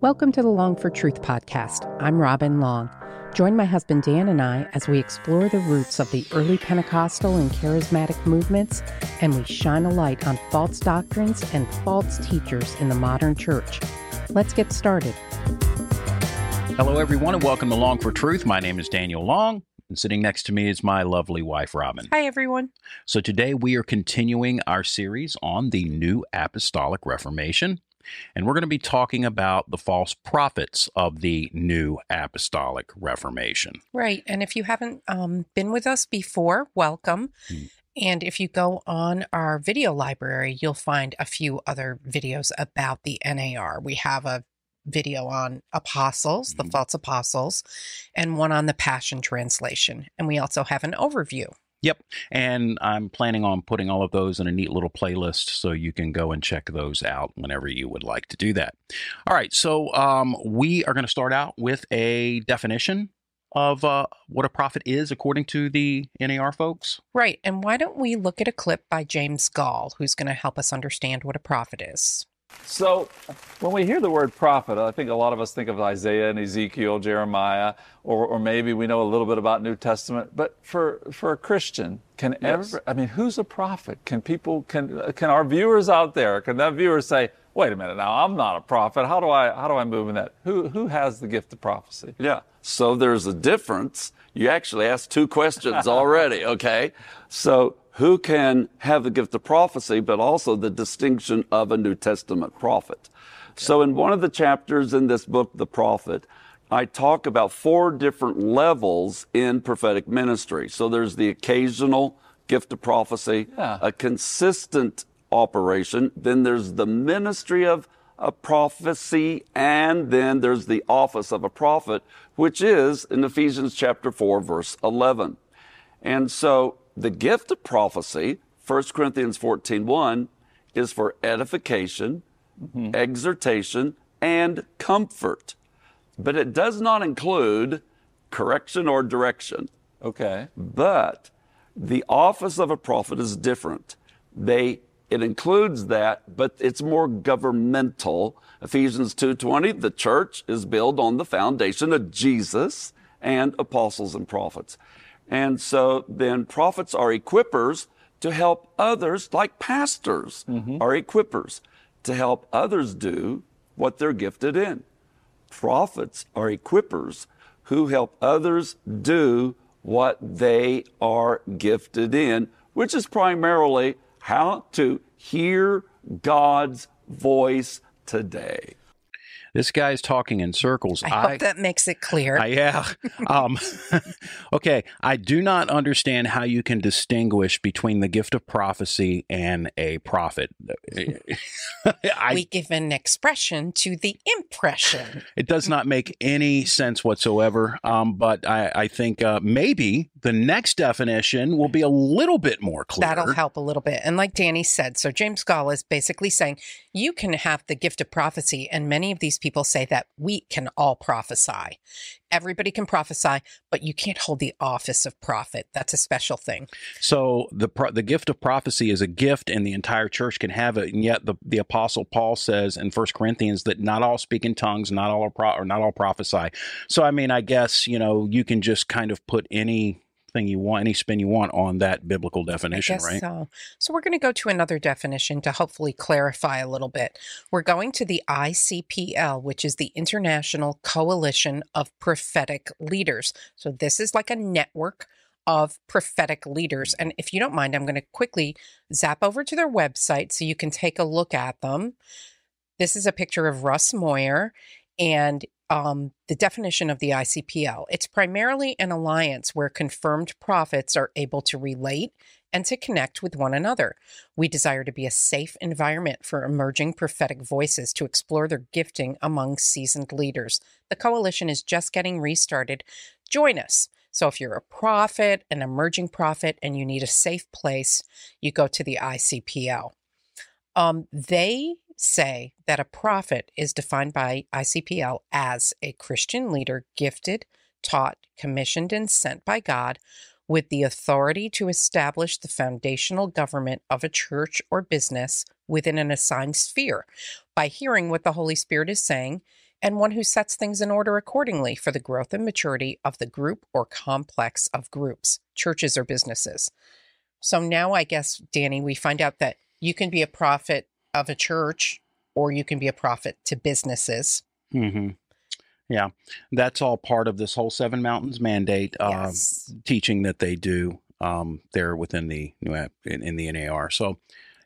Welcome to the Long for Truth podcast. I'm Robin Long. Join my husband Dan and I as we explore the roots of the early Pentecostal and charismatic movements and we shine a light on false doctrines and false teachers in the modern church. Let's get started. Hello, everyone, and welcome to Long for Truth. My name is Daniel Long, and sitting next to me is my lovely wife, Robin. Hi, everyone. So, today we are continuing our series on the New Apostolic Reformation. And we're going to be talking about the false prophets of the New Apostolic Reformation. Right. And if you haven't um, been with us before, welcome. Hmm. And if you go on our video library, you'll find a few other videos about the NAR. We have a video on apostles, mm-hmm. the false apostles, and one on the Passion Translation. And we also have an overview. Yep. And I'm planning on putting all of those in a neat little playlist so you can go and check those out whenever you would like to do that. All right. So um, we are going to start out with a definition of uh, what a prophet is according to the NAR folks. Right. And why don't we look at a clip by James Goll, who's going to help us understand what a prophet is? So, when we hear the word prophet, I think a lot of us think of Isaiah and Ezekiel, Jeremiah, or, or maybe we know a little bit about New Testament. But for, for a Christian, can yes. ever, I mean, who's a prophet? Can people, can, can our viewers out there, can that viewer say, wait a minute now, I'm not a prophet. How do I, how do I move in that? Who, who has the gift of prophecy? Yeah. So there's a difference. You actually asked two questions already, okay? So who can have the gift of prophecy, but also the distinction of a New Testament prophet. So in one of the chapters in this book, The Prophet, I talk about four different levels in prophetic ministry. So there's the occasional gift of prophecy, yeah. a consistent operation, then there's the ministry of a prophecy, and then there's the office of a prophet, which is in Ephesians chapter 4, verse 11. And so the gift of prophecy, 1 Corinthians 14 1, is for edification, mm-hmm. exhortation, and comfort. But it does not include correction or direction. Okay. But the office of a prophet is different. They it includes that, but it's more governmental. Ephesians 2:20, the church is built on the foundation of Jesus and apostles and prophets. And so then prophets are equippers to help others, like pastors mm-hmm. are equippers to help others do what they're gifted in. Prophets are equippers who help others do what they are gifted in, which is primarily how to hear God's voice today. This guy's talking in circles. I, I hope that makes it clear. I, yeah. Um, okay. I do not understand how you can distinguish between the gift of prophecy and a prophet. I, we give an expression to the impression. It does not make any sense whatsoever. Um, but I, I think uh, maybe the next definition will be a little bit more clear. That'll help a little bit. And like Danny said, so James Goll is basically saying you can have the gift of prophecy, and many of these people say that we can all prophesy. Everybody can prophesy, but you can't hold the office of prophet. That's a special thing. So the the gift of prophecy is a gift, and the entire church can have it. And yet, the, the apostle Paul says in First Corinthians that not all speak in tongues, not all are pro, or not all prophesy. So I mean, I guess you know you can just kind of put any thing you want, any spin you want on that biblical definition, right? So. so we're going to go to another definition to hopefully clarify a little bit. We're going to the ICPL, which is the International Coalition of Prophetic Leaders. So this is like a network of prophetic leaders. And if you don't mind, I'm going to quickly zap over to their website so you can take a look at them. This is a picture of Russ Moyer, and um, the definition of the ICPL. It's primarily an alliance where confirmed prophets are able to relate and to connect with one another. We desire to be a safe environment for emerging prophetic voices to explore their gifting among seasoned leaders. The coalition is just getting restarted. Join us. So, if you're a prophet, an emerging prophet, and you need a safe place, you go to the ICPL. Um, they say that a prophet is defined by ICPL as a Christian leader gifted, taught, commissioned, and sent by God with the authority to establish the foundational government of a church or business within an assigned sphere by hearing what the Holy Spirit is saying and one who sets things in order accordingly for the growth and maturity of the group or complex of groups, churches or businesses. So now I guess, Danny, we find out that you can be a prophet of a church or you can be a prophet to businesses. Mm-hmm. Yeah, that's all part of this whole Seven Mountains mandate uh, Yes. teaching that they do um, there within the in, in the NAR. So,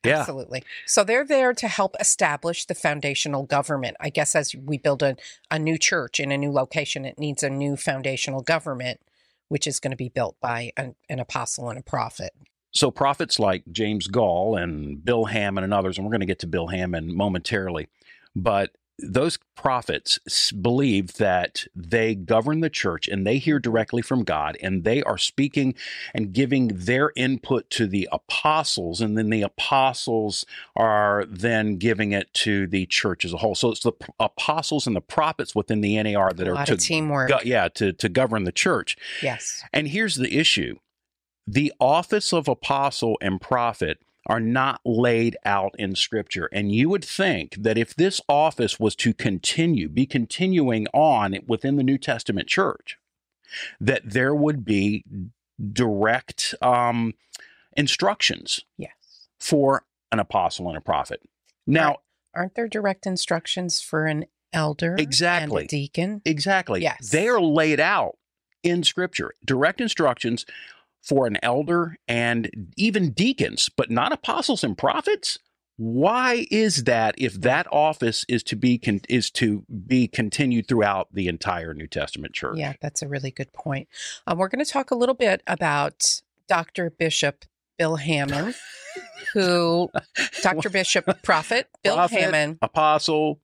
yeah, Absolutely. So they're there to help establish the foundational government. I guess as we build a, a new church in a new location, it needs a new foundational government, which is going to be built by an, an apostle and a prophet. So prophets like James Goll and Bill Hamon and others, and we're going to get to Bill Hamon momentarily, but those prophets believe that they govern the church and they hear directly from God and they are speaking and giving their input to the apostles and then the apostles are then giving it to the church as a whole. So it's the apostles and the prophets within the NAR that A are lot to of teamwork. go- yeah, to to govern the church. Yes. And here's the issue the office of apostle and prophet are not laid out in scripture. And you would think that if this office was to continue, be continuing on within the New Testament church, that there would be direct um, instructions Yes. for an apostle and a prophet. Now, Right. Aren't there direct instructions for an elder Exactly. and a deacon? Exactly. Yes. They are laid out in scripture, direct instructions for an elder and even deacons, but not apostles and prophets. Why is that if that office is to be con- is to be continued throughout the entire New Testament church? Yeah, that's a really good point. Um, we're going to talk a little bit about Dr. Bishop Bill Hamon, who Dr. Bishop Prophet Bill Prophet, Hamon. Apostle,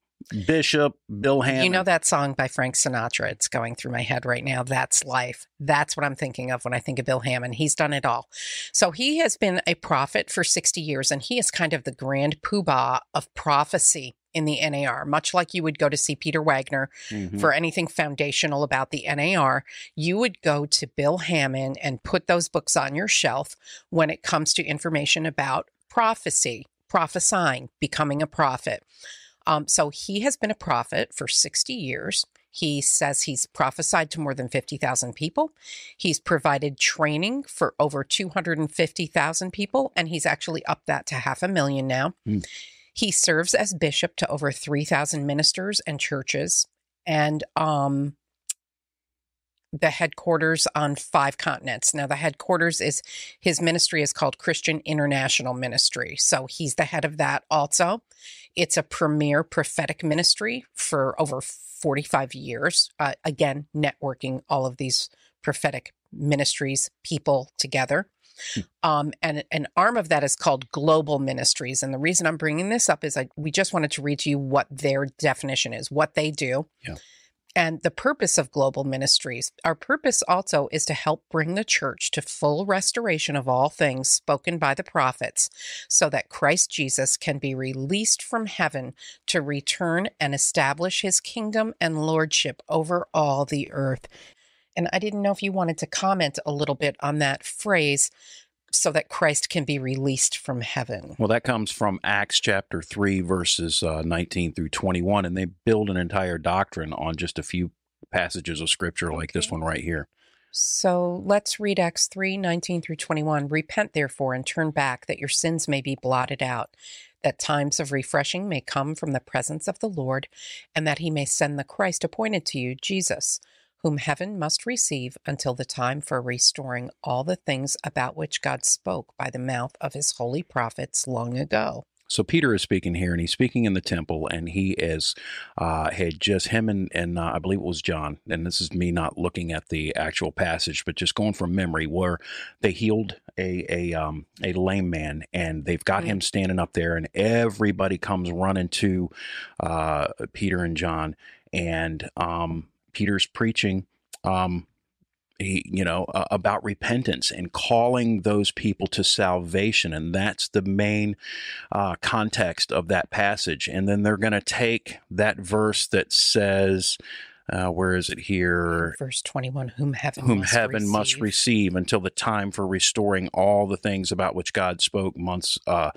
bishop, Bill Hamon. You know that song by Frank Sinatra? It's going through my head right now. That's life. That's what I'm thinking of when I think of Bill Hamon. He's done it all. So he has been a prophet for 60 years, and he is kind of the grand poobah of prophecy in the NAR, much like you would go to see Peter Wagner Mhm. for anything foundational about the NAR, you would go to Bill Hamon and put those books on your shelf when it comes to information about prophecy, prophesying, becoming a prophet. Um, so he has been a prophet for 60 years. He says he's prophesied to more than 50,000 people. He's provided training for over 250,000 people, and he's actually upped that to half a million now. Hmm. He serves as bishop to over 3,000 ministers and churches, and um, the headquarters on five continents. Now, the headquarters is his ministry is called Christian International Ministry. So he's the head of that also. It's a premier prophetic ministry for over 45 years. Uh, again, networking all of these prophetic ministries, people together. Um, and an arm of that is called global ministries. And the reason I'm bringing this up is I, we just wanted to read to you what their definition is, what they do. Yeah. And the purpose of global ministries, our purpose also is to help bring the church to full restoration of all things spoken by the prophets, so that Christ Jesus can be released from heaven to return and establish his kingdom and lordship over all the earth. And I didn't know if you wanted to comment a little bit on that phrase, so that Christ can be released from heaven. Well, that comes from Acts chapter 3, verses uh, 19 through 21, and they build an entire doctrine on just a few passages of scripture like this one right here. So let's read Acts 3 19 through 21. Repent, therefore, and turn back, that your sins may be blotted out, that times of refreshing may come from the presence of the Lord, and that he may send the Christ appointed to you, Jesus, whom heaven must receive until the time for restoring all the things about which God spoke by the mouth of his holy prophets long ago. So Peter is speaking here, and he's speaking in the temple, and he is uh, had just him and and uh, I believe it was John, and this is me not looking at the actual passage, but just going from memory, where they healed a a um, a lame man, and they've got him standing up there, and everybody comes running to uh, Peter and John, and um, Peter's preaching. Um, he, you know, uh, about repentance and calling those people to salvation, and that's the main uh, context of that passage. And then they're going to take that verse that says, uh, where is it here? Verse 21 Whom heaven, Whom must, heaven receive. must receive until the time for restoring all the things about which God spoke months, uh,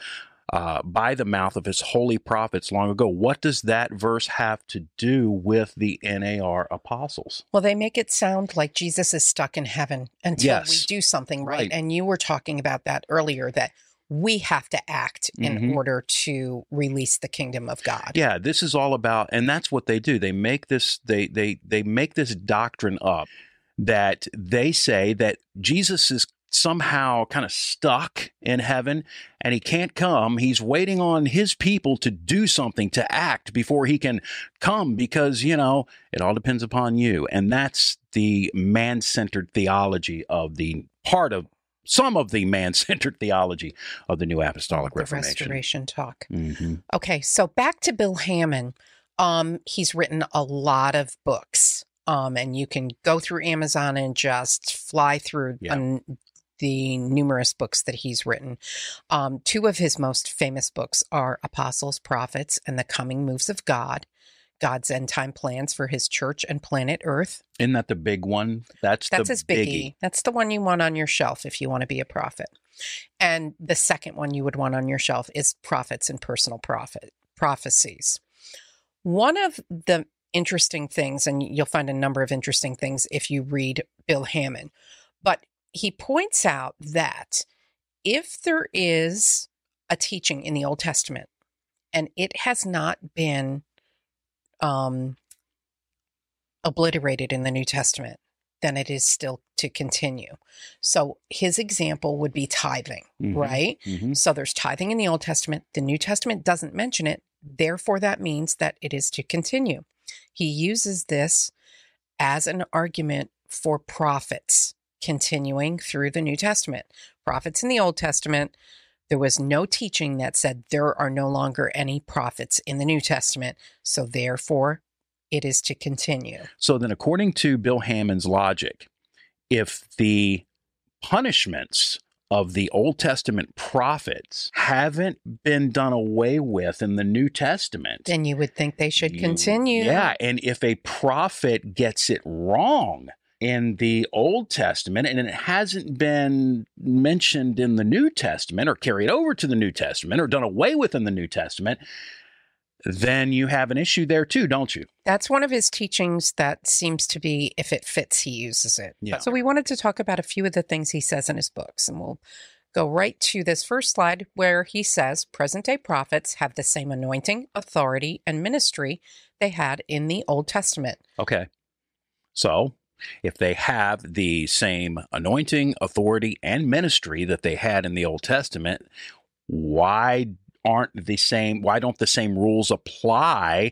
uh, by the mouth of his holy prophets long ago. What does that verse have to do with the NAR apostles? Well, they make it sound like Jesus is stuck in heaven until Yes. we do something right. Right. And you were talking about that earlier that we have to act in Mhm. order to release the kingdom of God. Yeah, this is all about, and that's what they do. They make this they they they make this doctrine up that they say that Jesus is somehow kind of stuck in heaven and he can't come. He's waiting on his people to do something, to act before he can come because, you know, it all depends upon you. And that's the man centered theology of the part of some of the man centered theology of the New Apostolic The restoration talk. hmm Okay, so back to Bill Hamon. Um, he's written a lot of books. Um, and you can go through Amazon and just fly through Yeah. um, the numerous books that he's written. Um, two of his most famous books are Apostles, Prophets, and the Coming Moves of God. God's end time plans for his church and planet Earth. Isn't that the big one? That's, That's the his biggie. That's the one you want on your shelf if you want to be a prophet. And the second one you would want on your shelf is prophets and personal prophet prophecies. One of the interesting things, and you'll find a number of interesting things if you read Bill Hamon, but he points out that if there is a teaching in the Old Testament and it has not been um, obliterated in the New Testament, then it is still to continue. So his example would be tithing, Mhm. right? Mhm. So there's tithing in the Old Testament. The New Testament doesn't mention it. Therefore, that means that it is to continue. He uses this as an argument for prophets continuing through the New Testament. Prophets in the Old Testament, there was no teaching that said there are no longer any prophets in the New Testament. So therefore, it is to continue. So then, according to Bill Hamon's logic, if the punishments of the Old Testament prophets haven't been done away with in the New Testament, Then you would think they should continue. Yeah, and if a prophet gets it wrong in the Old Testament and it hasn't been mentioned in the New Testament or carried over to the New Testament or done away with in the New Testament, then you have an issue there too, don't you? That's one of his teachings that seems to be if it fits, he uses it. Yeah. So we wanted to talk about a few of the things he says in his books, and we'll go right to this first slide where he says present day prophets have the same anointing, authority, and ministry they had in the Old Testament. Okay. So, if they have the same anointing, authority, and ministry that they had in the Old Testament, why aren't the same why don't the same rules apply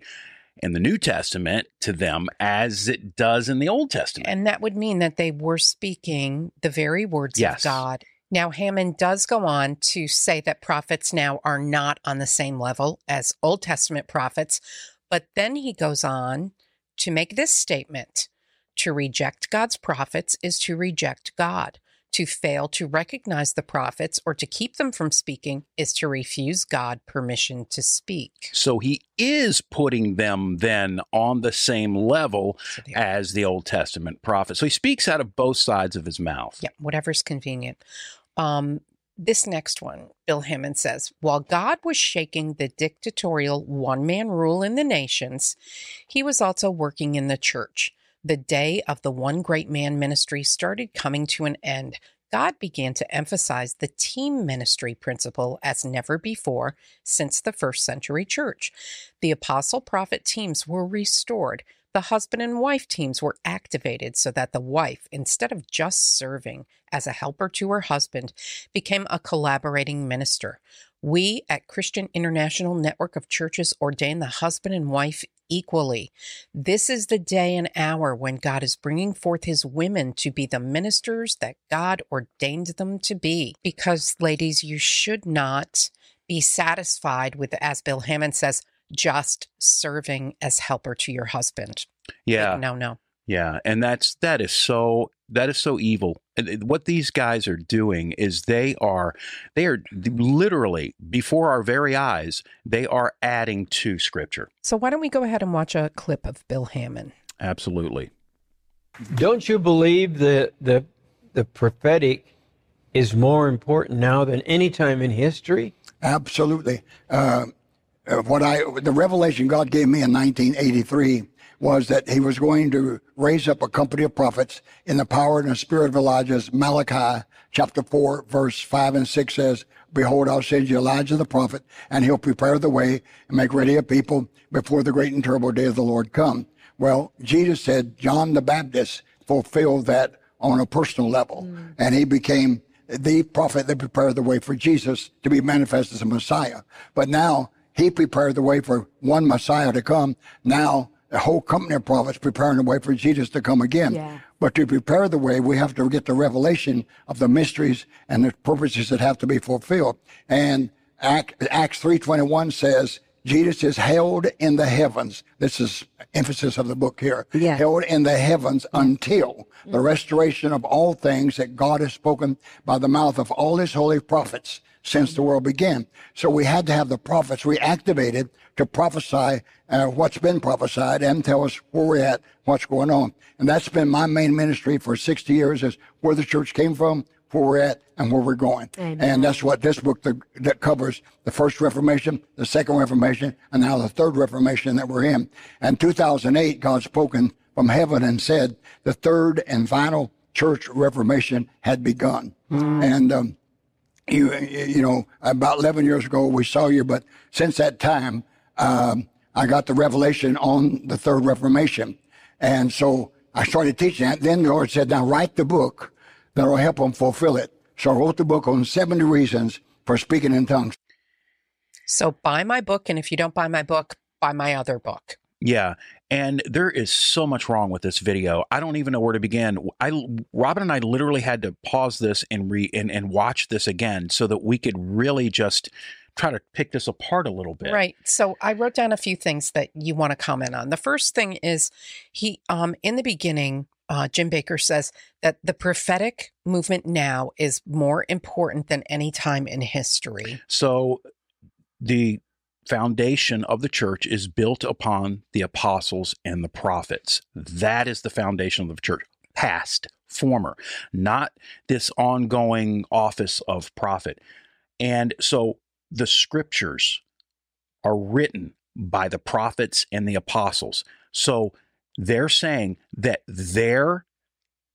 in the New Testament to them as it does in the Old Testament? And that would mean that they were speaking the very words Yes. of God. Now, Hamon does go on to say that prophets now are not on the same level as Old Testament prophets, but then he goes on to make this statement to reject God's prophets is to reject God. To fail to recognize the prophets or to keep them from speaking is to refuse God permission to speak. so he is putting them then on the same level So as the Old Testament prophets. So he speaks out of both sides of his mouth. Yeah, whatever's convenient. Um, this next one, Bill Hamon says, while God was shaking the dictatorial one man rule in the nations, he was also working in the church. The day of the one great man ministry started coming to an end. God began to emphasize the team ministry principle as never before since the first century church. The apostle prophet teams were restored. The husband and wife teams were activated so that the wife, instead of just serving as a helper to her husband, became a collaborating minister. We at Christian International Network of Churches ordain the husband and wife equally. This is the day and hour when God is bringing forth his women to be the ministers that God ordained them to be. Because, ladies, you should not be satisfied with, as Bill Hamon says, just serving as helper to your husband. Yeah. No, no. Yeah, and that's that is so that is so evil. And what these guys are doing is they are they are literally before our very eyes they are adding to scripture. So why don't we go ahead and watch a clip of Bill Hamon? Absolutely. Don't you believe the the the prophetic is more important now than any time in history? Absolutely. Uh, uh, what I the revelation God gave me in 1983 was that He was going to raise up a company of prophets in the power and the spirit of Elijah. Malachi chapter four, verse five and six says, "Behold, I'll send you Elijah the prophet, and he'll prepare the way and make ready a people before the great and terrible day of the Lord come." Well, Jesus said John the Baptist fulfilled that on a personal level, mm. and he became the prophet that prepared the way for Jesus to be manifest as a Messiah. But now he prepared the way for one Messiah to come. Now the whole company of prophets preparing the way for Jesus to come again. Yeah. But to prepare the way, we have to get the revelation of the mysteries and the purposes that have to be fulfilled. And Acts 3.21 says, Jesus is held in the heavens. This is emphasis of the book here. Yeah. Held in the heavens until the mm. restoration of all things that God has spoken by the mouth of all his holy prophets since the world began. So we had to have the prophets reactivated to prophesy uh, what's been prophesied and tell us where we're at, what's going on. And that's been my main ministry for 60 years is where the church came from, where we're at and where we're going. Amen. And that's what this book the, that covers the first Reformation, the second Reformation, and now the third Reformation that we're in. And 2008, God spoken from heaven and said the third and final church Reformation had begun. Mm. And, um, you, you know, about 11 years ago, we saw you, but since that time, um, I got the revelation on the third Reformation. And so I started teaching that. Then the Lord said, now write the book that'll help them fulfill it. So I wrote the book on 70 reasons for speaking in tongues. So buy my book, and if you don't buy my book, buy my other book. Yeah, and there is so much wrong with this video. I don't even know where to begin. I Robin and I literally had to pause this and re and, and watch this again so that we could really just try to pick this apart a little bit. Right. So I wrote down a few things that you want to comment on. The first thing is he um in the beginning uh, Jim Bakker says that the prophetic movement now is more important than any time in history. So the foundation of the church is built upon the apostles and the prophets. That is the foundation of the church, past, former, not this ongoing office of prophet. And so the scriptures are written by the prophets and the apostles. So they're saying that their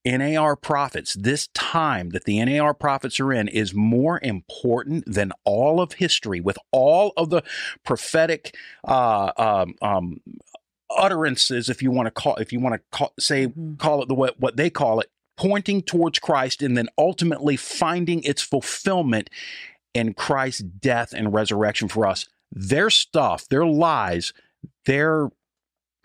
NAR prophets, this time that the NAR prophets are in, is more important than all of history, with all of the prophetic uh, um, um, utterances, if you want to call, if you want to call, say, mm-hmm. call it the what, what they call it, pointing towards Christ, and then ultimately finding its fulfillment in Christ's death and resurrection for us. Their stuff, their lies, their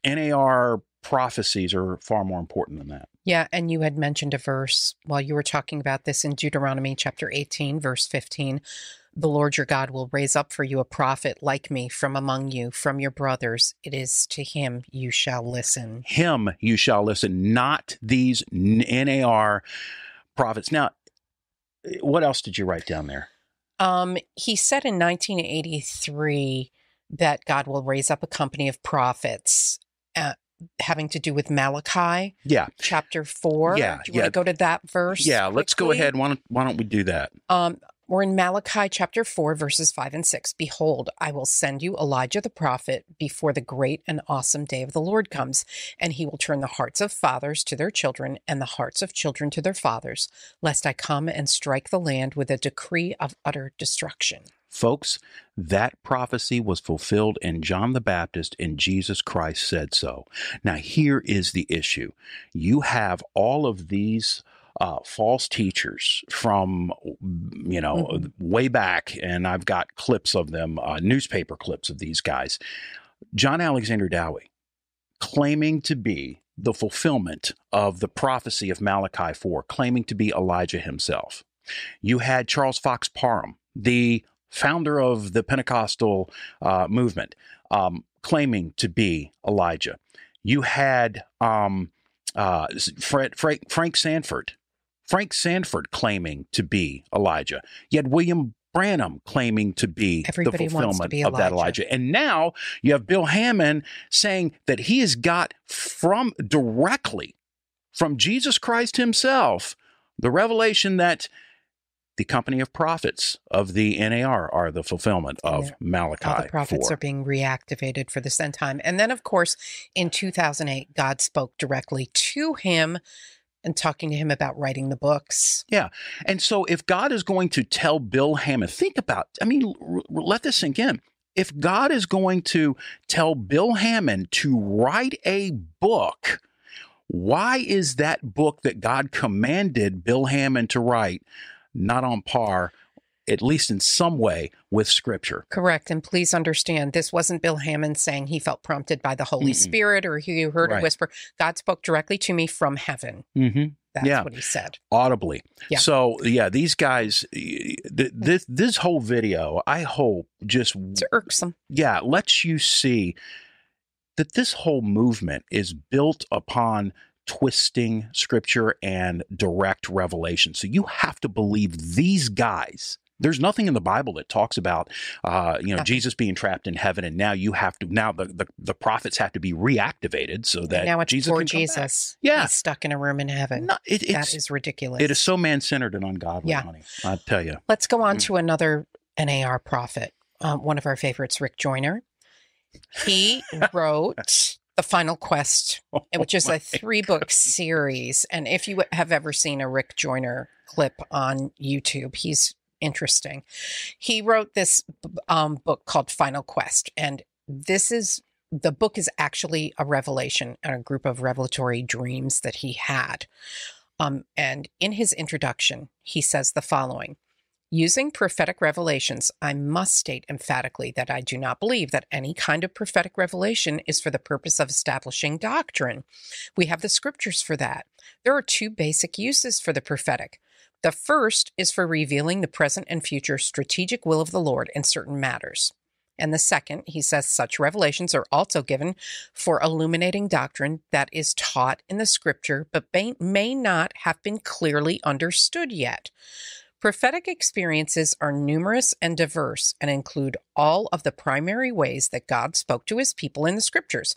NAR prophecies are far more important than that. Yeah, and you had mentioned a verse while you were talking about this in Deuteronomy chapter 18, verse 15. The Lord your God will raise up for you a prophet like me from among you, from your brothers. It is to him you shall listen. Him you shall listen, not these NAR prophets. Now, what else did you write down there? Um, he said in 1983 that God will raise up a company of prophets. Uh, having to do with Malachi. Yeah. Chapter four. Yeah. Do you yeah. want to go to that verse? Yeah. Quickly? Let's go ahead. Why don't, why don't we do that? Um, we're in Malachi chapter 4, verses 5 and 6. Behold, I will send you Elijah the prophet before the great and awesome day of the Lord comes, and he will turn the hearts of fathers to their children and the hearts of children to their fathers, lest I come and strike the land with a decree of utter destruction. Folks, that prophecy was fulfilled in John the Baptist, and Jesus Christ said so. Now, here is the issue you have all of these uh, false teachers from you know mm-hmm. way back, and I've got clips of them, uh, newspaper clips of these guys. John Alexander Dowie claiming to be the fulfillment of the prophecy of Malachi 4, claiming to be Elijah himself. You had Charles Fox Parham, the founder of the Pentecostal uh, movement, um, claiming to be Elijah. You had um, uh, Fred, Frank, Frank Sandford, Frank Sandford claiming to be Elijah. You had William Branham claiming to be Everybody the fulfillment be of that Elijah. And now you have Bill Hamon saying that he has got from directly from Jesus Christ himself the revelation that the company of prophets of the NAR are the fulfillment of Yeah. Malachi. All the prophets 4. are being reactivated for this end time. And then, of course, in 2008, God spoke directly to him and talking to him about writing the books. Yeah. And so, if God is going to tell Bill Hamon, think about, I mean, r- r- let this sink in. If God is going to tell Bill Hamon to write a book, why is that book that God commanded Bill Hamon to write not on par, at least in some way, with Scripture? Correct. And please understand, this wasn't Bill Hamon saying he felt prompted by the Holy Mm-mm. Spirit or he heard Right. a whisper. God spoke directly to me from heaven. Mm-hmm. That's Yeah. what he said. audibly. Yeah. So yeah, these guys, th- this this whole video, I hope just It's irksome. yeah lets you see that this whole movement is built upon twisting scripture and direct revelation. So you have to believe these guys. There's nothing in the Bible that talks about, uh, you know, Nothing. Jesus being trapped in heaven, and now you have to now the, the the prophets have to be reactivated so that now it's Jesus can come back. Jesus. Yeah. He's stuck in a room in heaven. No, it, that is ridiculous. it is so man centered and ungodly, Yeah. honey. I tell you. Let's go on Mm. to another NAR prophet, um, one of our favorites, Rick Joyner. He wrote The Final Quest, which is Oh a three book series. And if you have ever seen a Rick Joyner clip on YouTube, he's interesting. He wrote this um, book called Final Quest. And this is the book is actually a revelation and a group of revelatory dreams that he had. Um, and in his introduction, he says the following. Using prophetic revelations, I must state emphatically that I do not believe that any kind of prophetic revelation is for the purpose of establishing doctrine. We have the scriptures for that. There are two basic uses for the prophetic. The first is for revealing the present and future strategic will of the Lord in certain matters. And the second, he says, such revelations are also given for illuminating doctrine that is taught in the scripture, but may, may not have been clearly understood yet. Prophetic experiences are numerous and diverse and include all of the primary ways that God spoke to his people in the scriptures.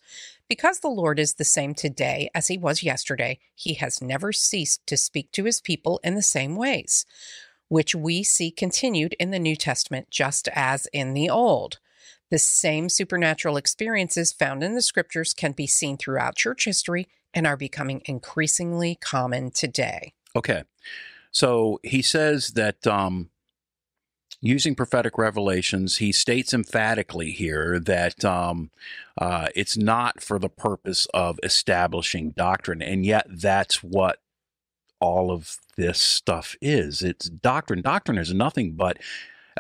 Because the Lord is the same today as he was yesterday, he has never ceased to speak to his people in the same ways, which we see continued in the New Testament just as in the Old. The same supernatural experiences found in the scriptures can be seen throughout church history and are becoming increasingly common today. Okay. So he says that um, using prophetic revelations, he states emphatically here that um, uh, it's not for the purpose of establishing doctrine. And yet, that's what all of this stuff is it's doctrine. Doctrine is nothing but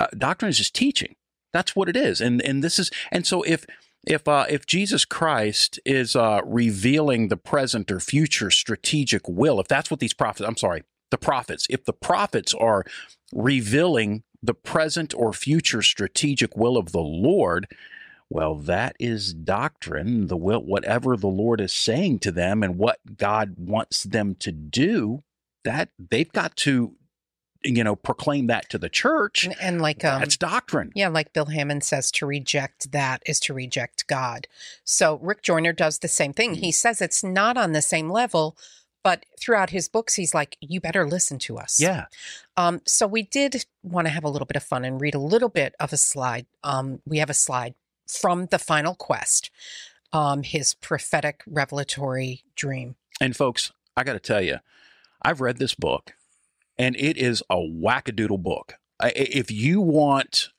uh, doctrine is just teaching. That's what it is. And, and this is, and so if, if uh, if Jesus Christ is uh, revealing the present or future strategic will, if that's what these prophets, I'm sorry, the prophets, if the prophets are revealing the present or future strategic will of the Lord, well, that is doctrine. The will, whatever the Lord is saying to them, and what God wants them to do, that they've got to, you know, proclaim that to the church. And, and like um, That's doctrine. Yeah, like Bill Hamon says, to reject that is to reject God. So Rick Joyner does the same thing. He says it's not on the same level, but throughout his books, he's like, you better listen to us. Yeah. Um, so we did want to have a little bit of fun and read a little bit of a slide. Um, we have a slide from the final quest, um, his prophetic revelatory dream. And folks, I got to tell you, I've read this book, and it is a wackadoodle book. If you want,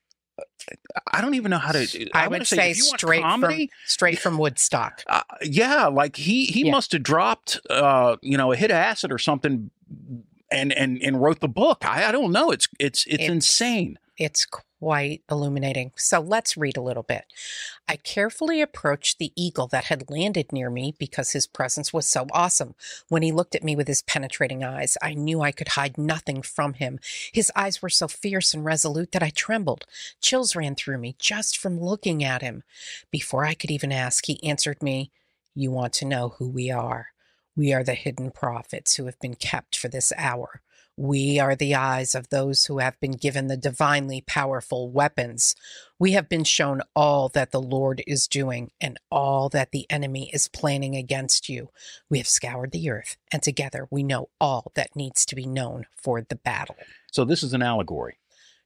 I don't even know how to. I, wanna would say, say, if you want straight comedy, from straight from Woodstock. uh, yeah, like he he Yeah. must have dropped, uh, you know, a hit of acid or something, and and and wrote the book. I, I don't know. It's it's it's It's- insane. It's quite illuminating. So let's read a little bit. I carefully approached the eagle that had landed near me because his presence was so awesome. When he looked at me with his penetrating eyes, I knew I could hide nothing from him. His eyes were so fierce and resolute that I trembled. Chills ran through me just from looking at him. Before I could even ask, he answered me, You want to know who we are? We are the hidden prophets who have been kept for this hour. We are the eyes of those who have been given the divinely powerful weapons. We have been shown all that the Lord is doing and all that the enemy is planning against you. We have scoured the earth, and together we know all that needs to be known for the battle. So this is an allegory.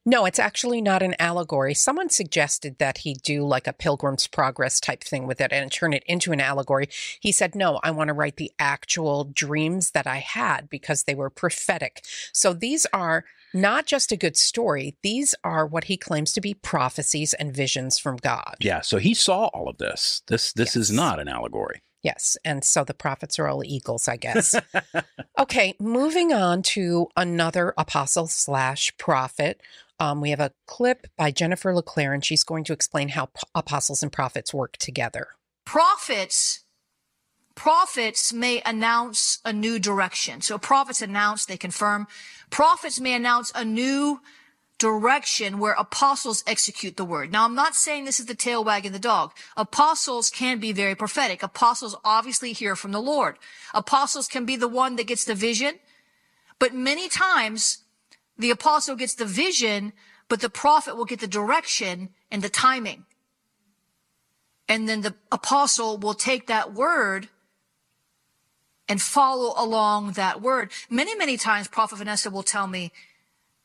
No, it's actually not an allegory. Someone suggested that he do like a Pilgrim's Progress type thing with it and turn it into an allegory. He said, No, I want to write the actual dreams that I had because they were prophetic. So these are not just a good story, these are what he claims to be prophecies and visions from God. Yeah, so he saw all of this. This this is not an allegory. Yes. And so the prophets are all eagles, I guess. okay. Moving on to another apostle slash prophet. Um, we have a clip by Jennifer LeClaire, and she's going to explain how p- apostles and prophets work together. prophets prophets may announce a new direction. So prophets announce they confirm. Prophets may announce a new direction where apostles execute the word. Now i'm not saying this is the tail wagging the dog. Apostles can be very prophetic. Apostles obviously hear from the lord. Apostles can be the one that gets the vision. But many times the apostle gets the vision but the prophet will get the direction and the timing and then the apostle will take that word and follow along that word. Many, many times, Prophet Vanessa will tell me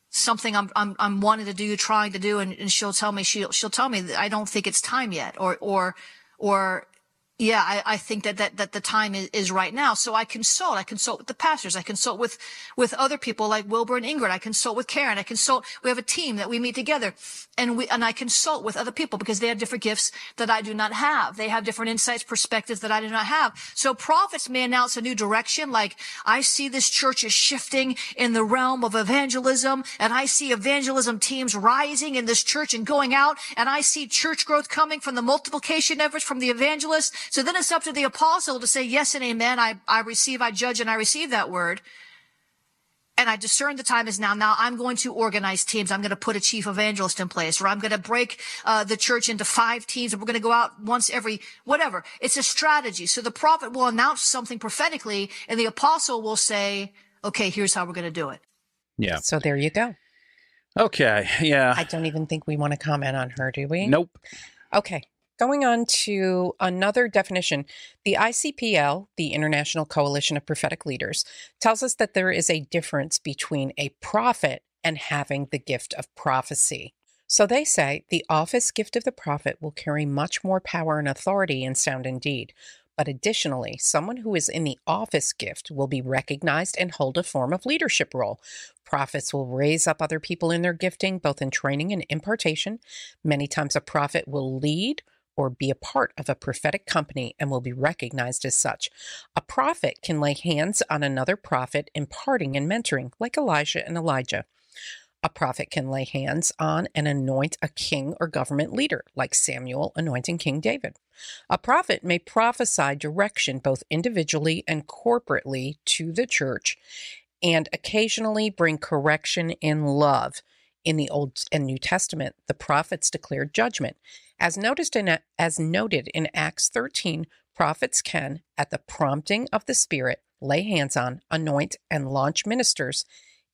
something I'm, I'm, I'm wanting to do, trying to do, and, and she'll tell me, she'll, she'll tell me that I don't think it's time yet, or, or, or, yeah, I, I think that, that, that the time is, is right now. So I consult. I consult with the pastors. I consult with, with other people like Wilbur and Ingrid. I consult with Karen. I consult. We have a team that we meet together and we, and I consult with other people because they have different gifts that I do not have. They have different insights, perspectives that I do not have. So prophets may announce a new direction. Like I see this church is shifting in the realm of evangelism and I see evangelism teams rising in this church and going out and I see church growth coming from the multiplication efforts from the evangelists. So then it's up to the apostle to say yes and amen. I, I receive, I judge, and I receive that word. And I discern the time is now. Now I'm going to organize teams. I'm going to put a chief evangelist in place, or I'm going to break uh, the church into five teams, and we're going to go out once every whatever. It's a strategy. So the prophet will announce something prophetically, and the apostle will say, "Okay, here's how we're going to do it." Yeah. So there you go. Okay. Yeah. I don't even think we want to comment on her, do we? nope. Okay. Going on to another definition, the ICPL, the International Coalition of Prophetic Leaders, tells us that there is a difference between a prophet and having the gift of prophecy. So they say the office gift of the prophet will carry much more power and authority in sound and deed. But additionally, someone who is in the office gift will be recognized and hold a form of leadership role. Prophets will raise up other people in their gifting, both in training and impartation. Many times, a prophet will lead or be a part of a prophetic company and will be recognized as such. A prophet can lay hands on another prophet, imparting and mentoring, like Elijah and Elisha. A prophet can lay hands on and anoint a king or government leader, like Samuel anointing King David. A prophet may prophesy direction both individually and corporately to the church, and occasionally bring correction in love. In the Old and New Testament, the prophets declared judgment. As noticed in as noted in Acts 13, prophets can, at the prompting of the Spirit, lay hands on, anoint, and launch ministers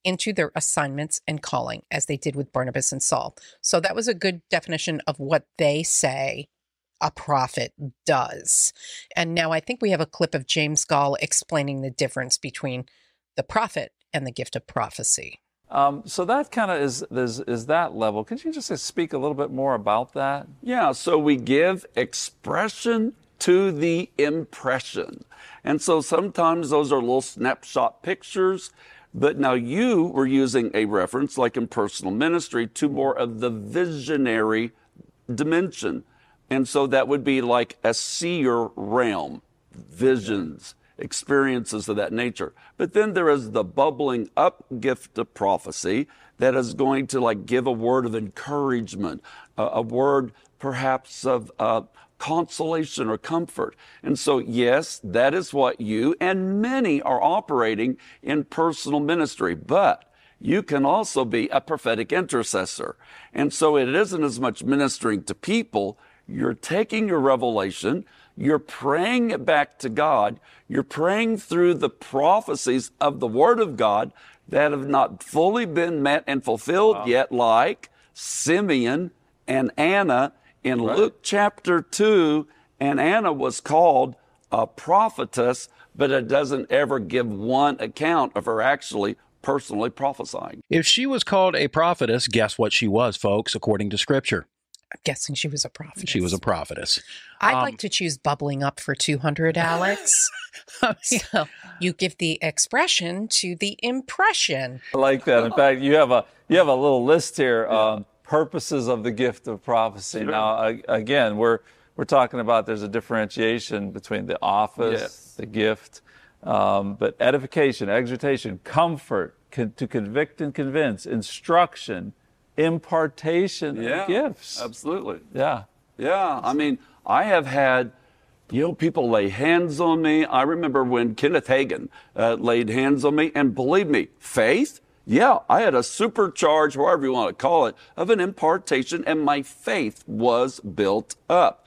into their assignments and calling, as they did with Barnabas and Saul. So that was a good definition of what they say a prophet does. And now I think we have a clip of James Goll explaining the difference between the prophet and the gift of prophecy. Um, so that kind of is, is is that level. Could you just speak a little bit more about that? Yeah, so we give expression to the impression. And so sometimes those are little snapshot pictures, but now you were using a reference, like in personal ministry, to more of the visionary dimension. And so that would be like a seer realm, visions, experiences of that nature. But then there is the bubbling up gift of prophecy that is going to like give a word of encouragement, a, word perhaps of uh, consolation or comfort. And so, yes, that is what you and many are operating in personal ministry. But you can also be a prophetic intercessor. And so it isn't as much ministering to people. You're taking your revelation, you're praying it back to God, you're praying through the prophecies of the Word of God, that have not fully been met and fulfilled yet, like Simeon and Anna in Luke chapter 2. And Anna was called a prophetess, but it doesn't ever give one account of her actually personally prophesying. If she was called a prophetess, guess what she was, folks, according to scripture? I'm guessing she was a prophet. She was a prophetess. I'd um, like to choose bubbling up for 200, Alex. so you give the expression to the impression. I like that. In fact, you have a you have a little list here. Um, purposes of the gift of prophecy. Now, a- again, we're we're talking about there's a differentiation between the office, Yes. the gift, um, but edification, exhortation, comfort, con- to convict and convince, instruction, impartation of gifts. absolutely. Yeah. Yeah, I mean, I have had, you know, people lay hands on me. I remember when Kenneth Hagin uh, laid hands on me, and believe me, faith. Yeah, I had a supercharge, whatever you want to call it, of an impartation, and my faith was built up.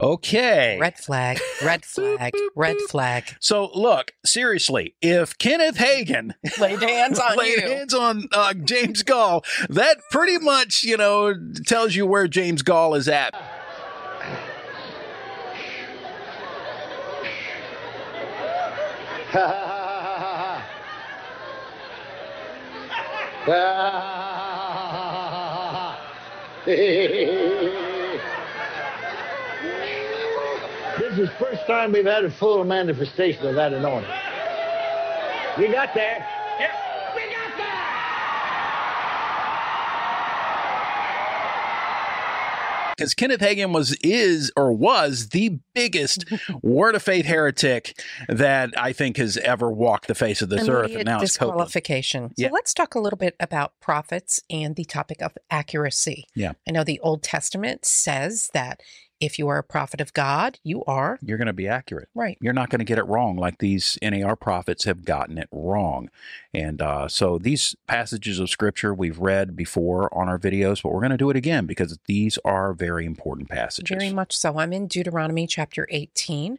Okay. Red flag, red flag, red flag. So look, seriously, if Kenneth Hagin Laid hands on laid you. hands on uh, James Goll, that pretty much, you know, tells you where James Goll is at. This is the first time we've had a full manifestation of that anointing. You got there? Yep, we got there! Because Kenneth Hagin was, is, or was the biggest word of faith heretic that I think has ever walked the face of this earth. And now it's Copeland. disqualification. So Yeah. let's talk a little bit about prophets and the topic of accuracy. Yeah. I know the Old Testament says that if you are a prophet of God, you are You're going to be accurate. right. You're not going to get it wrong like these NAR prophets have gotten it wrong. And uh, so these passages of scripture we've read before on our videos, but we're going to do it again because these are very important passages. Very much so. I'm in Deuteronomy chapter 18,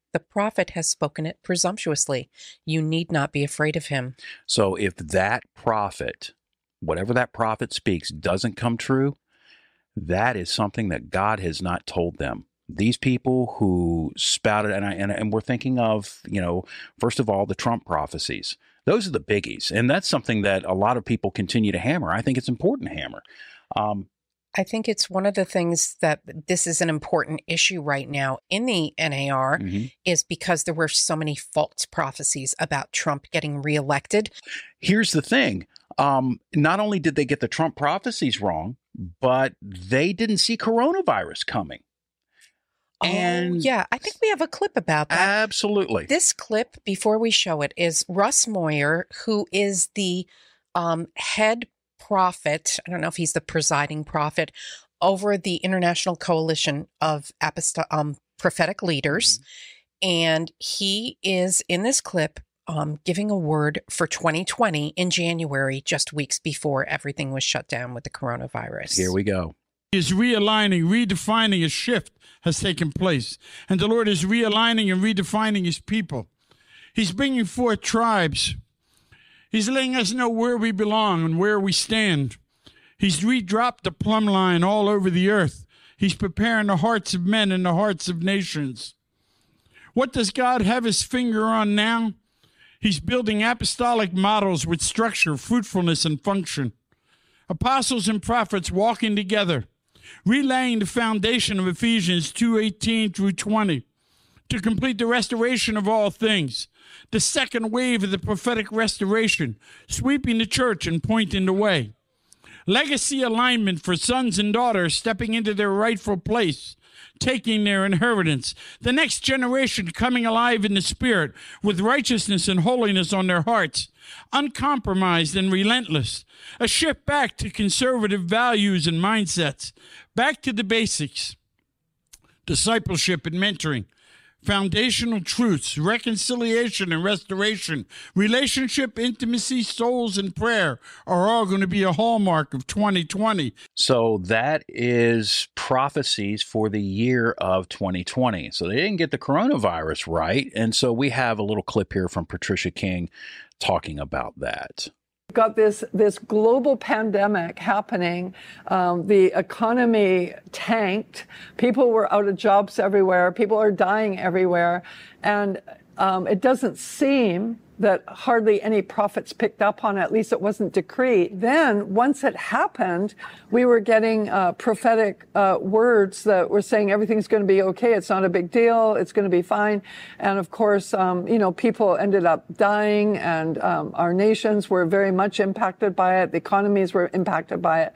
The prophet has spoken it presumptuously. You need not be afraid of him. So if that prophet, whatever that prophet speaks, doesn't come true, that is something that God has not told them. These people who spouted, and, I, and, and we're thinking of, you know, first of all, the Trump prophecies. Those are the biggies. And that's something that a lot of people continue to hammer. I think it's important to hammer. Um, I think it's one of the things that this is an important issue right now in the NAR mhm. is because there were so many false prophecies about Trump getting reelected. Here's the thing. Um, not only did they get the Trump prophecies wrong, but they didn't see coronavirus coming. oh, And- yeah, I think we have a clip about that. Absolutely. This clip, before we show it, is Russ Moyer, who is the um, head prophet. I don't know if he's the presiding prophet over the International Coalition of Aposto- um, Prophetic Leaders. And he is in this clip um, giving a word for 2020 in January, just weeks before everything was shut down with the coronavirus. Here we go. is realigning, redefining a shift has taken place. And the Lord is realigning and redefining his people. He's bringing forth tribes. He's letting us know where we belong and where we stand. He's redropped the plumb line all over the earth. He's preparing the hearts of men and the hearts of nations. What does God have his finger on now? He's building apostolic models with structure, fruitfulness, and function. Apostles and prophets walking together, relaying the foundation of Ephesians 2:18 through 20 to complete the restoration of all things. The second wave of the prophetic restoration, sweeping the church and pointing the way. Legacy alignment for sons and daughters stepping into their rightful place taking their inheritance, the next generation coming alive in the spirit with righteousness and holiness on their hearts, uncompromised and relentless, a shift back to conservative values and mindsets, back to the basics, discipleship and mentoring, foundational truths, reconciliation and restoration, relationship, intimacy, souls, and prayer are all going to be a hallmark of 2020. So that is prophecies for the year of 2020. So they didn't get the coronavirus right. And so we have a little clip here from Patricia King talking about that got this this global pandemic happening. Um, the economy tanked. People were out of jobs everywhere. People are dying everywhere, and um, it doesn't seem that hardly any prophets picked up on. At least it wasn't decreed. Then, once it happened, we were getting uh, prophetic uh, words that were saying everything's going to be okay. It's not a big deal. It's going to be fine. And of course, um, you know, people ended up dying, and um, our nations were very much impacted by it. The economies were impacted by it,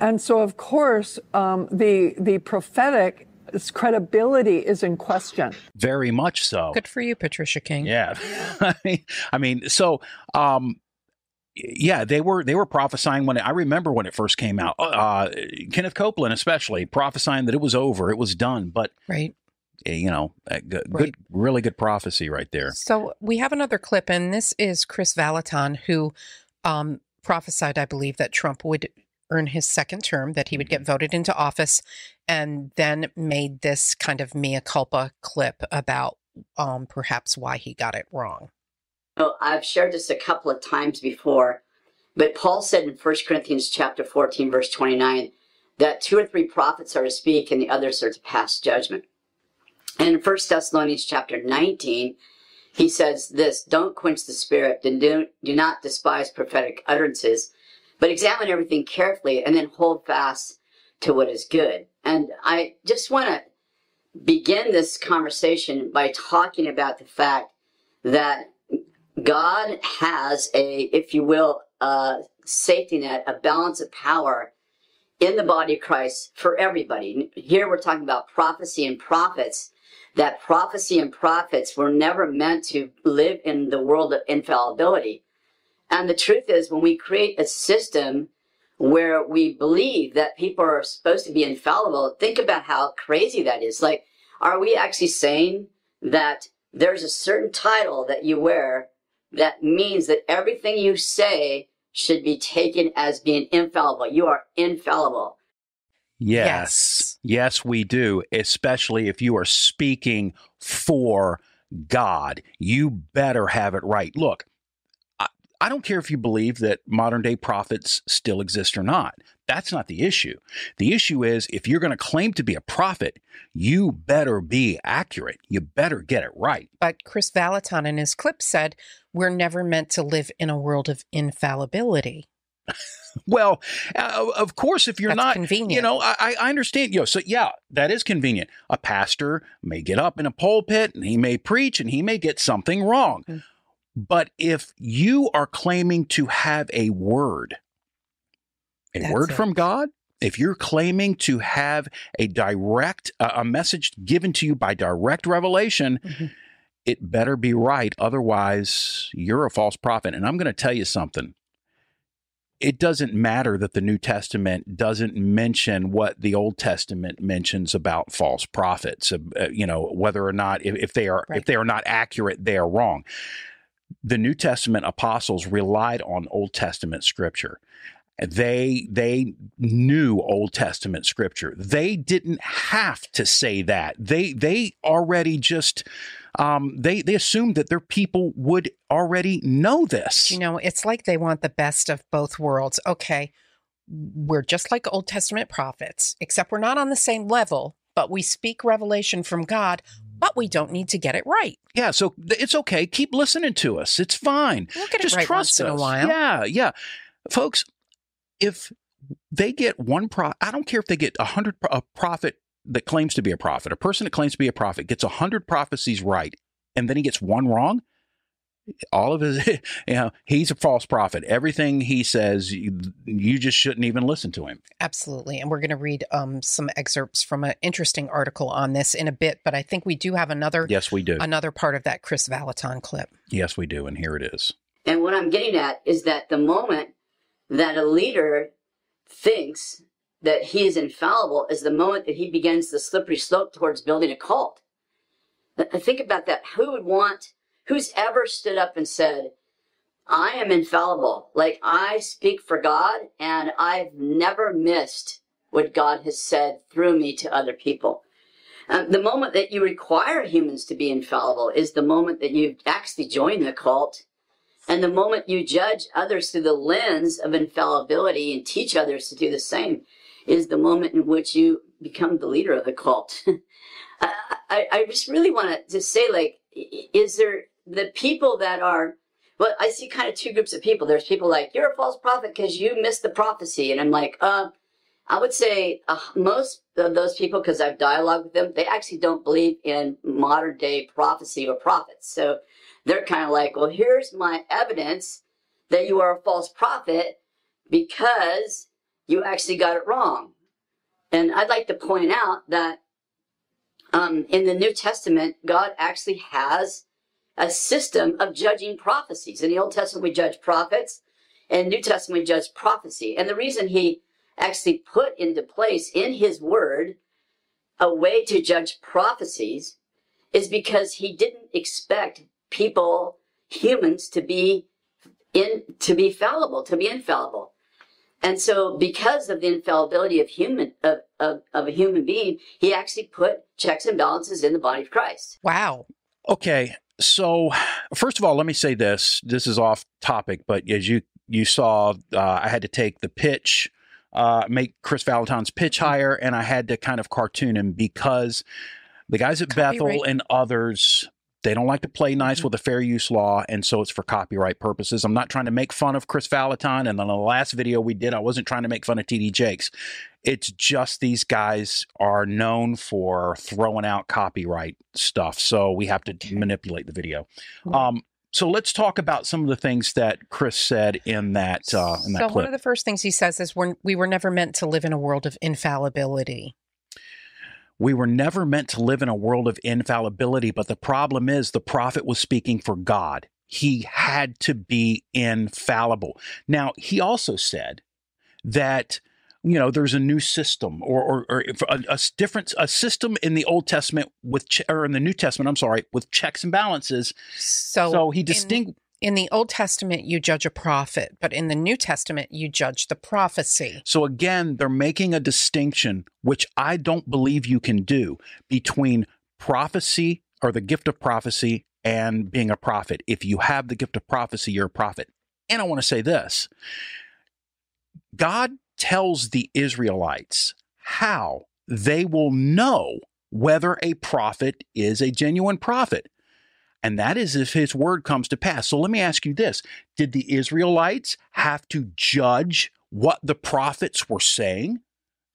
and so of course, um, the the prophetic its credibility is in question. Very much so. Good for you, Patricia King. Yeah. I mean, I mean, so um yeah, they were they were prophesying when it, I remember when it first came out. Uh, Kenneth Copeland, especially, prophesying that it was over, it was done. But right, eh, you know, good, right. really good prophecy right there. So we have another clip, and this is Kris Vallotton, who um, prophesied, I believe, that Trump would earn his second term, that he would get mm-hmm. voted into office, and then made this kind of mea culpa clip about um, perhaps why he got it wrong. I've shared this a couple of times before, but Paul said in 1 Corinthians chapter 14, verse 29, that two or three prophets are to speak and the others are to pass judgment. And in 1 Thessalonians chapter 19, he says this, don't quench the spirit and do, do not despise prophetic utterances, but examine everything carefully and then hold fast to what is good. And I just want to begin this conversation by talking about the fact that God has a, if you will, a safety net, a balance of power in the body of Christ for everybody. Here we're talking about prophecy and prophets. That prophecy and prophets were never meant to live in the world of infallibility. And the truth is, when we create a system where we believe that people are supposed to be infallible, think about how crazy that is. Like, are we actually saying that there's a certain title that you wear that means that everything you say should be taken as being infallible? You are infallible. Yes. Yes, yes we do, especially if you are speaking for God. You better have it right. Look, I don't care if you believe that modern day prophets still exist or not. That's not the issue. The issue is if you're going to claim to be a prophet, you better be accurate. You better get it right. But Kris Vallotton in his clip said, We're never meant to live in a world of infallibility. well, uh, of course, if you're That's not, convenient. you know, I, I understand. You know, so yeah, that is convenient. A pastor may get up in a pulpit and he may preach and he may get something wrong. Mm-hmm. But if you are claiming to have a word, a That's word it. from God, if you're claiming to have a direct, uh, a message given to you by direct revelation, mm-hmm. it better be right. Otherwise, you're a false prophet. And I'm going to tell you something. It doesn't matter that the New Testament doesn't mention what the Old Testament mentions about false prophets. Uh, you know whether or not if, if they are right. if they are not accurate, they are wrong the New Testament apostles relied on Old Testament scripture. They they knew Old Testament scripture. They didn't have to say that. They they already just um, they they assumed that their people would already know this. You know, it's like they want the best of both worlds. Okay, we're just like Old Testament prophets, except we're not on the same level, but we speak revelation from God but we don't need to get it right. Yeah, so it's okay. Keep listening to us. It's fine. We'll get Just it right trust once us. in a while. Yeah, yeah. Folks, if they get one pro I don't care if they get a hundred a prophet that claims to be a prophet, a person that claims to be a prophet gets a hundred prophecies right, and then he gets one wrong. All of his you know he's a false prophet everything he says you, you just shouldn't even listen to him Absolutely. And we're going to read um, some excerpts from an interesting article on this in a bit, but I think we do have another yes we do another part of that Kris Vallotton clip. yes we do and here it is And what I'm getting at is that the moment that a leader thinks that he is infallible is the moment that he begins the slippery slope towards building a cult. Think about that. Who would want, who's ever stood up and said, I am infallible. Like I speak for God and I've never missed what God has said through me to other people. Um, the moment that you require humans to be infallible is the moment that you actually join the cult and the moment you judge others through the lens of infallibility and teach others to do the same is the moment in which you become the leader of the cult. I, I, I just really want to just say, like, is there the people that are, well, I see kind of two groups of people. There's people like, you're a false prophet because you missed the prophecy. And I'm like, uh, I would say uh, most of those people, because I've dialogued with them, they actually don't believe in modern day prophecy or prophets. So they're kind of like, well, here's my evidence that you are a false prophet because you actually got it wrong. And I'd like to point out that um, in the New Testament, God actually has a system of judging prophecies. In the Old Testament, we judge prophets, and New Testament, we judge prophecy. And the reason he actually put into place in his word a way to judge prophecies is because he didn't expect people, humans, to be in to be fallible, to be infallible. And so because of the infallibility of human of, of, of a human being, he actually put checks and balances in the body of Christ. Wow. Okay, so first of all, let me say this. This is off topic, but as you you saw, uh, I had to take the pitch, uh, make Kris Vallotton's pitch higher, and I had to kind of cartoon him because the guys at Bethel and others. They don't like to play nice with the fair use law, and so it's for copyright purposes. I'm not trying to make fun of Kris Vallotton, and in the last video we did, I wasn't trying to make fun of TD Jakes. It's just these guys are known for throwing out copyright stuff, so we have to manipulate the video. Um, so let's talk about some of the things that Kris said in that uh, in that so clip. one of the first things he says is we're, we were never meant to live in a world of infallibility. We were never meant to live in a world of infallibility, but the problem is the prophet was speaking for God. He had to be infallible. Now, he also said that you know there's a new system or or, or a, a different a system in the Old Testament with che- or in the New Testament, I'm sorry, with checks and balances. So, So he in- distinct In the Old Testament, you judge a prophet, but in the New Testament, you judge the prophecy. So again, they're making a distinction, which I don't believe you can do, between prophecy or the gift of prophecy and being a prophet. If you have the gift of prophecy, you're a prophet. And I want to say this God tells the Israelites how they will know whether a prophet is a genuine prophet. And that is if his word comes to pass. So let me ask you this Did the Israelites have to judge what the prophets were saying?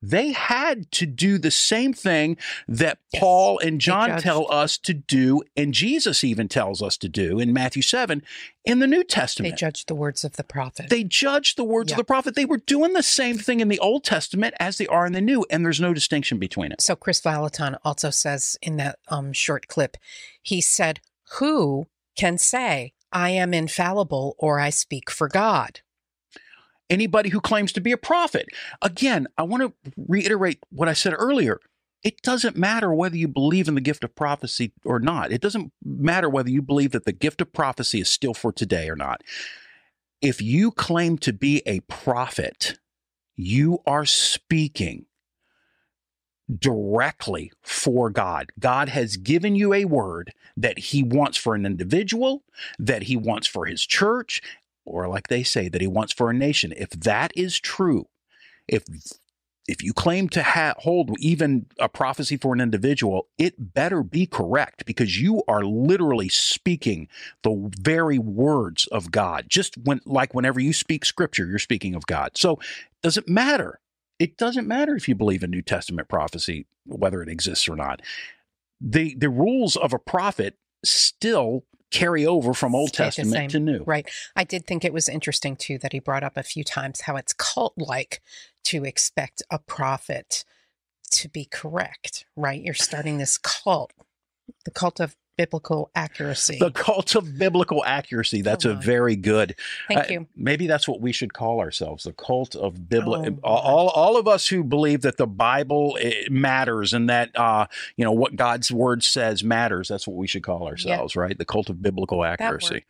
They had to do the same thing that Paul and John tell us to do, and Jesus even tells us to do in Matthew 7 in the New Testament. They judged the words of the prophet. They judged the words Yeah. of the prophet. They were doing the same thing in the Old Testament as they are in the New, and there's no distinction between it. So Kris Vallotton also says in that um, short clip, he said, "Who can say I am infallible or I speak for God?" anybody who claims to be a prophet. Again, I want to reiterate what I said earlier. It doesn't matter whether you believe in the gift of prophecy or not. It doesn't matter whether you believe that the gift of prophecy is still for today or not. If you claim to be a prophet, you are speaking directly for God. God has given you a word that He wants for an individual, that He wants for His church, or like they say, that He wants for a nation. If that is true, if if you claim to ha- hold even a prophecy for an individual, it better be correct because you are literally speaking the very words of God. Just when, like whenever you speak scripture, you're speaking of God. So, does it matter? It doesn't matter if you believe in New Testament prophecy, whether it exists or not. The the rules of a prophet still carry over from Old the Testament to New. Right. I did think it was interesting too that he brought up a few times how it's cult like to expect a prophet to be correct, right? You're starting this cult, the cult of biblical accuracy. The cult of biblical accuracy. That's Oh a very good. Thank uh, you. Maybe that's what we should call ourselves, the cult of biblical. Oh, all, all of us who believe that the Bible eh, matters and that uh, you know what God's word says matters. That's what we should call ourselves, right? The cult of biblical accuracy.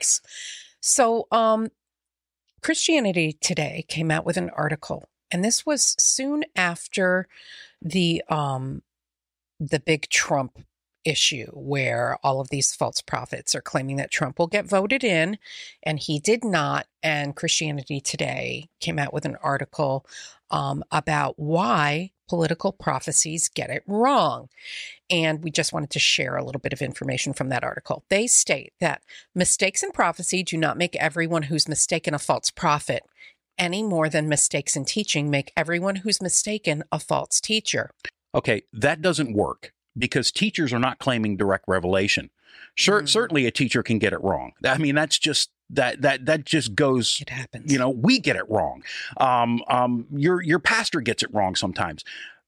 So, um, Christianity Today came out with an article, and this was soon after the um, the big Trump issue, where all of these false prophets are claiming that Trump will get voted in, and he did not. And Christianity Today came out with an article um, about why political prophecies get it wrong. And we just wanted to share a little bit of information from that article. They state that mistakes in prophecy do not make everyone who's mistaken a false prophet any more than mistakes in teaching make everyone who's mistaken a false teacher. Okay, that doesn't work because teachers are not claiming direct revelation. Sure, Mm. certainly a teacher can get it wrong. I mean, that's just that that that just goes. It happens. You know, we get it wrong. Um, um, your your pastor gets it wrong sometimes.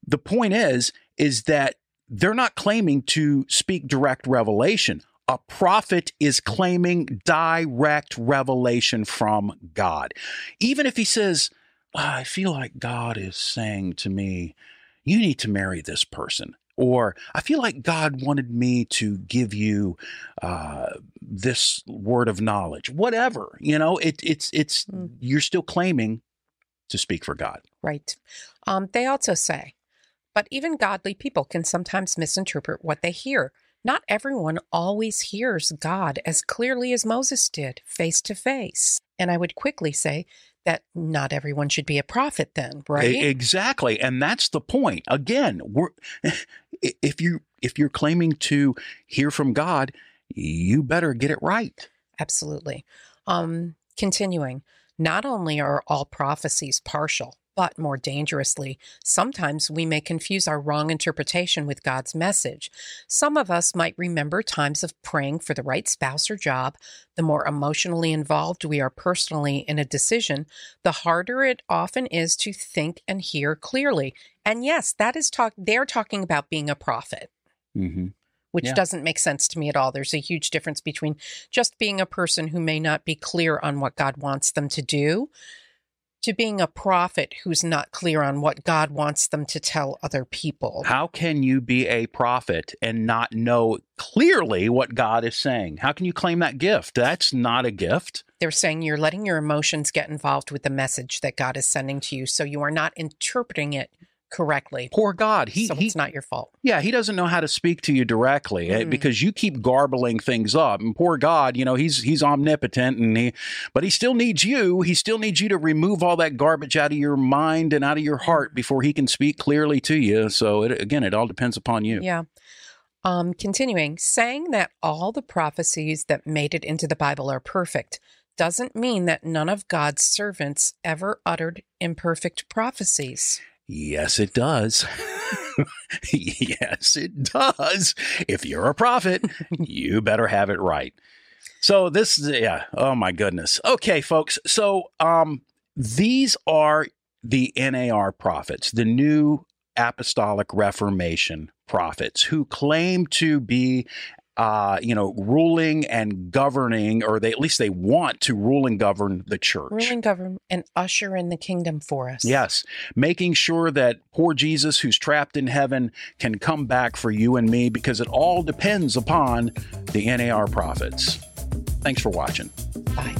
The point is, is that they're not claiming to speak direct revelation. A prophet is claiming direct revelation from God. Even if he says, "Ah, I feel like God is saying to me, you need to marry this person. Or I feel like God wanted me to give you uh, this word of knowledge. Whatever, you know, it, it's it's Mm. you're still claiming to speak for God. Right. Um, they also say, but even godly people can sometimes misinterpret what they hear. Not everyone always hears God as clearly as Moses did, face to face. And I would quickly say that not everyone should be a prophet then, right? Exactly, and that's the point. Again, we're if you if you're claiming to hear from God, you better get it right. Absolutely. Um, continuing, not only are all prophecies partial, but more dangerously, sometimes we may confuse our wrong interpretation with God's message. Some of us might remember times of praying for the right spouse or job. The more emotionally involved we are personally in a decision, the harder it often is to think and hear clearly. And yes, that is talk they're talking about being a prophet Mm-hmm. which Yeah. doesn't make sense to me at all. There's a huge difference between just being a person who may not be clear on what God wants them to do to being a prophet who's not clear on what God wants them to tell other people. How can you be a prophet and not know clearly what God is saying? How can you claim that gift? That's not a gift. They're saying you're letting your emotions get involved with the message that God is sending to you, so you are not interpreting it correctly. Poor God. He, so he it's not your fault. Yeah, he doesn't know how to speak to you directly Mm. because you keep garbling things up. And poor God, you know, he's he's omnipotent and he but he still needs you. He still needs you to remove all that garbage out of your mind and out of your heart before he can speak clearly to you. So it, again, it all depends upon you. Yeah. Um, continuing, saying that all the prophecies that made it into the Bible are perfect doesn't mean that none of God's servants ever uttered imperfect prophecies. Yes, it does. yes, it does. If you're a prophet, you better have it right. So this is yeah, oh my goodness. Okay, folks. So um these are the NAR prophets, the new apostolic reformation prophets who claim to be uh, you know, ruling and governing, or they at least they want to rule and govern the church. Rule and govern and usher in the kingdom for us. Yes, making sure that poor Jesus, who's trapped in heaven, can come back for you and me because it all depends upon the NAR prophets. Thanks for watching. Bye.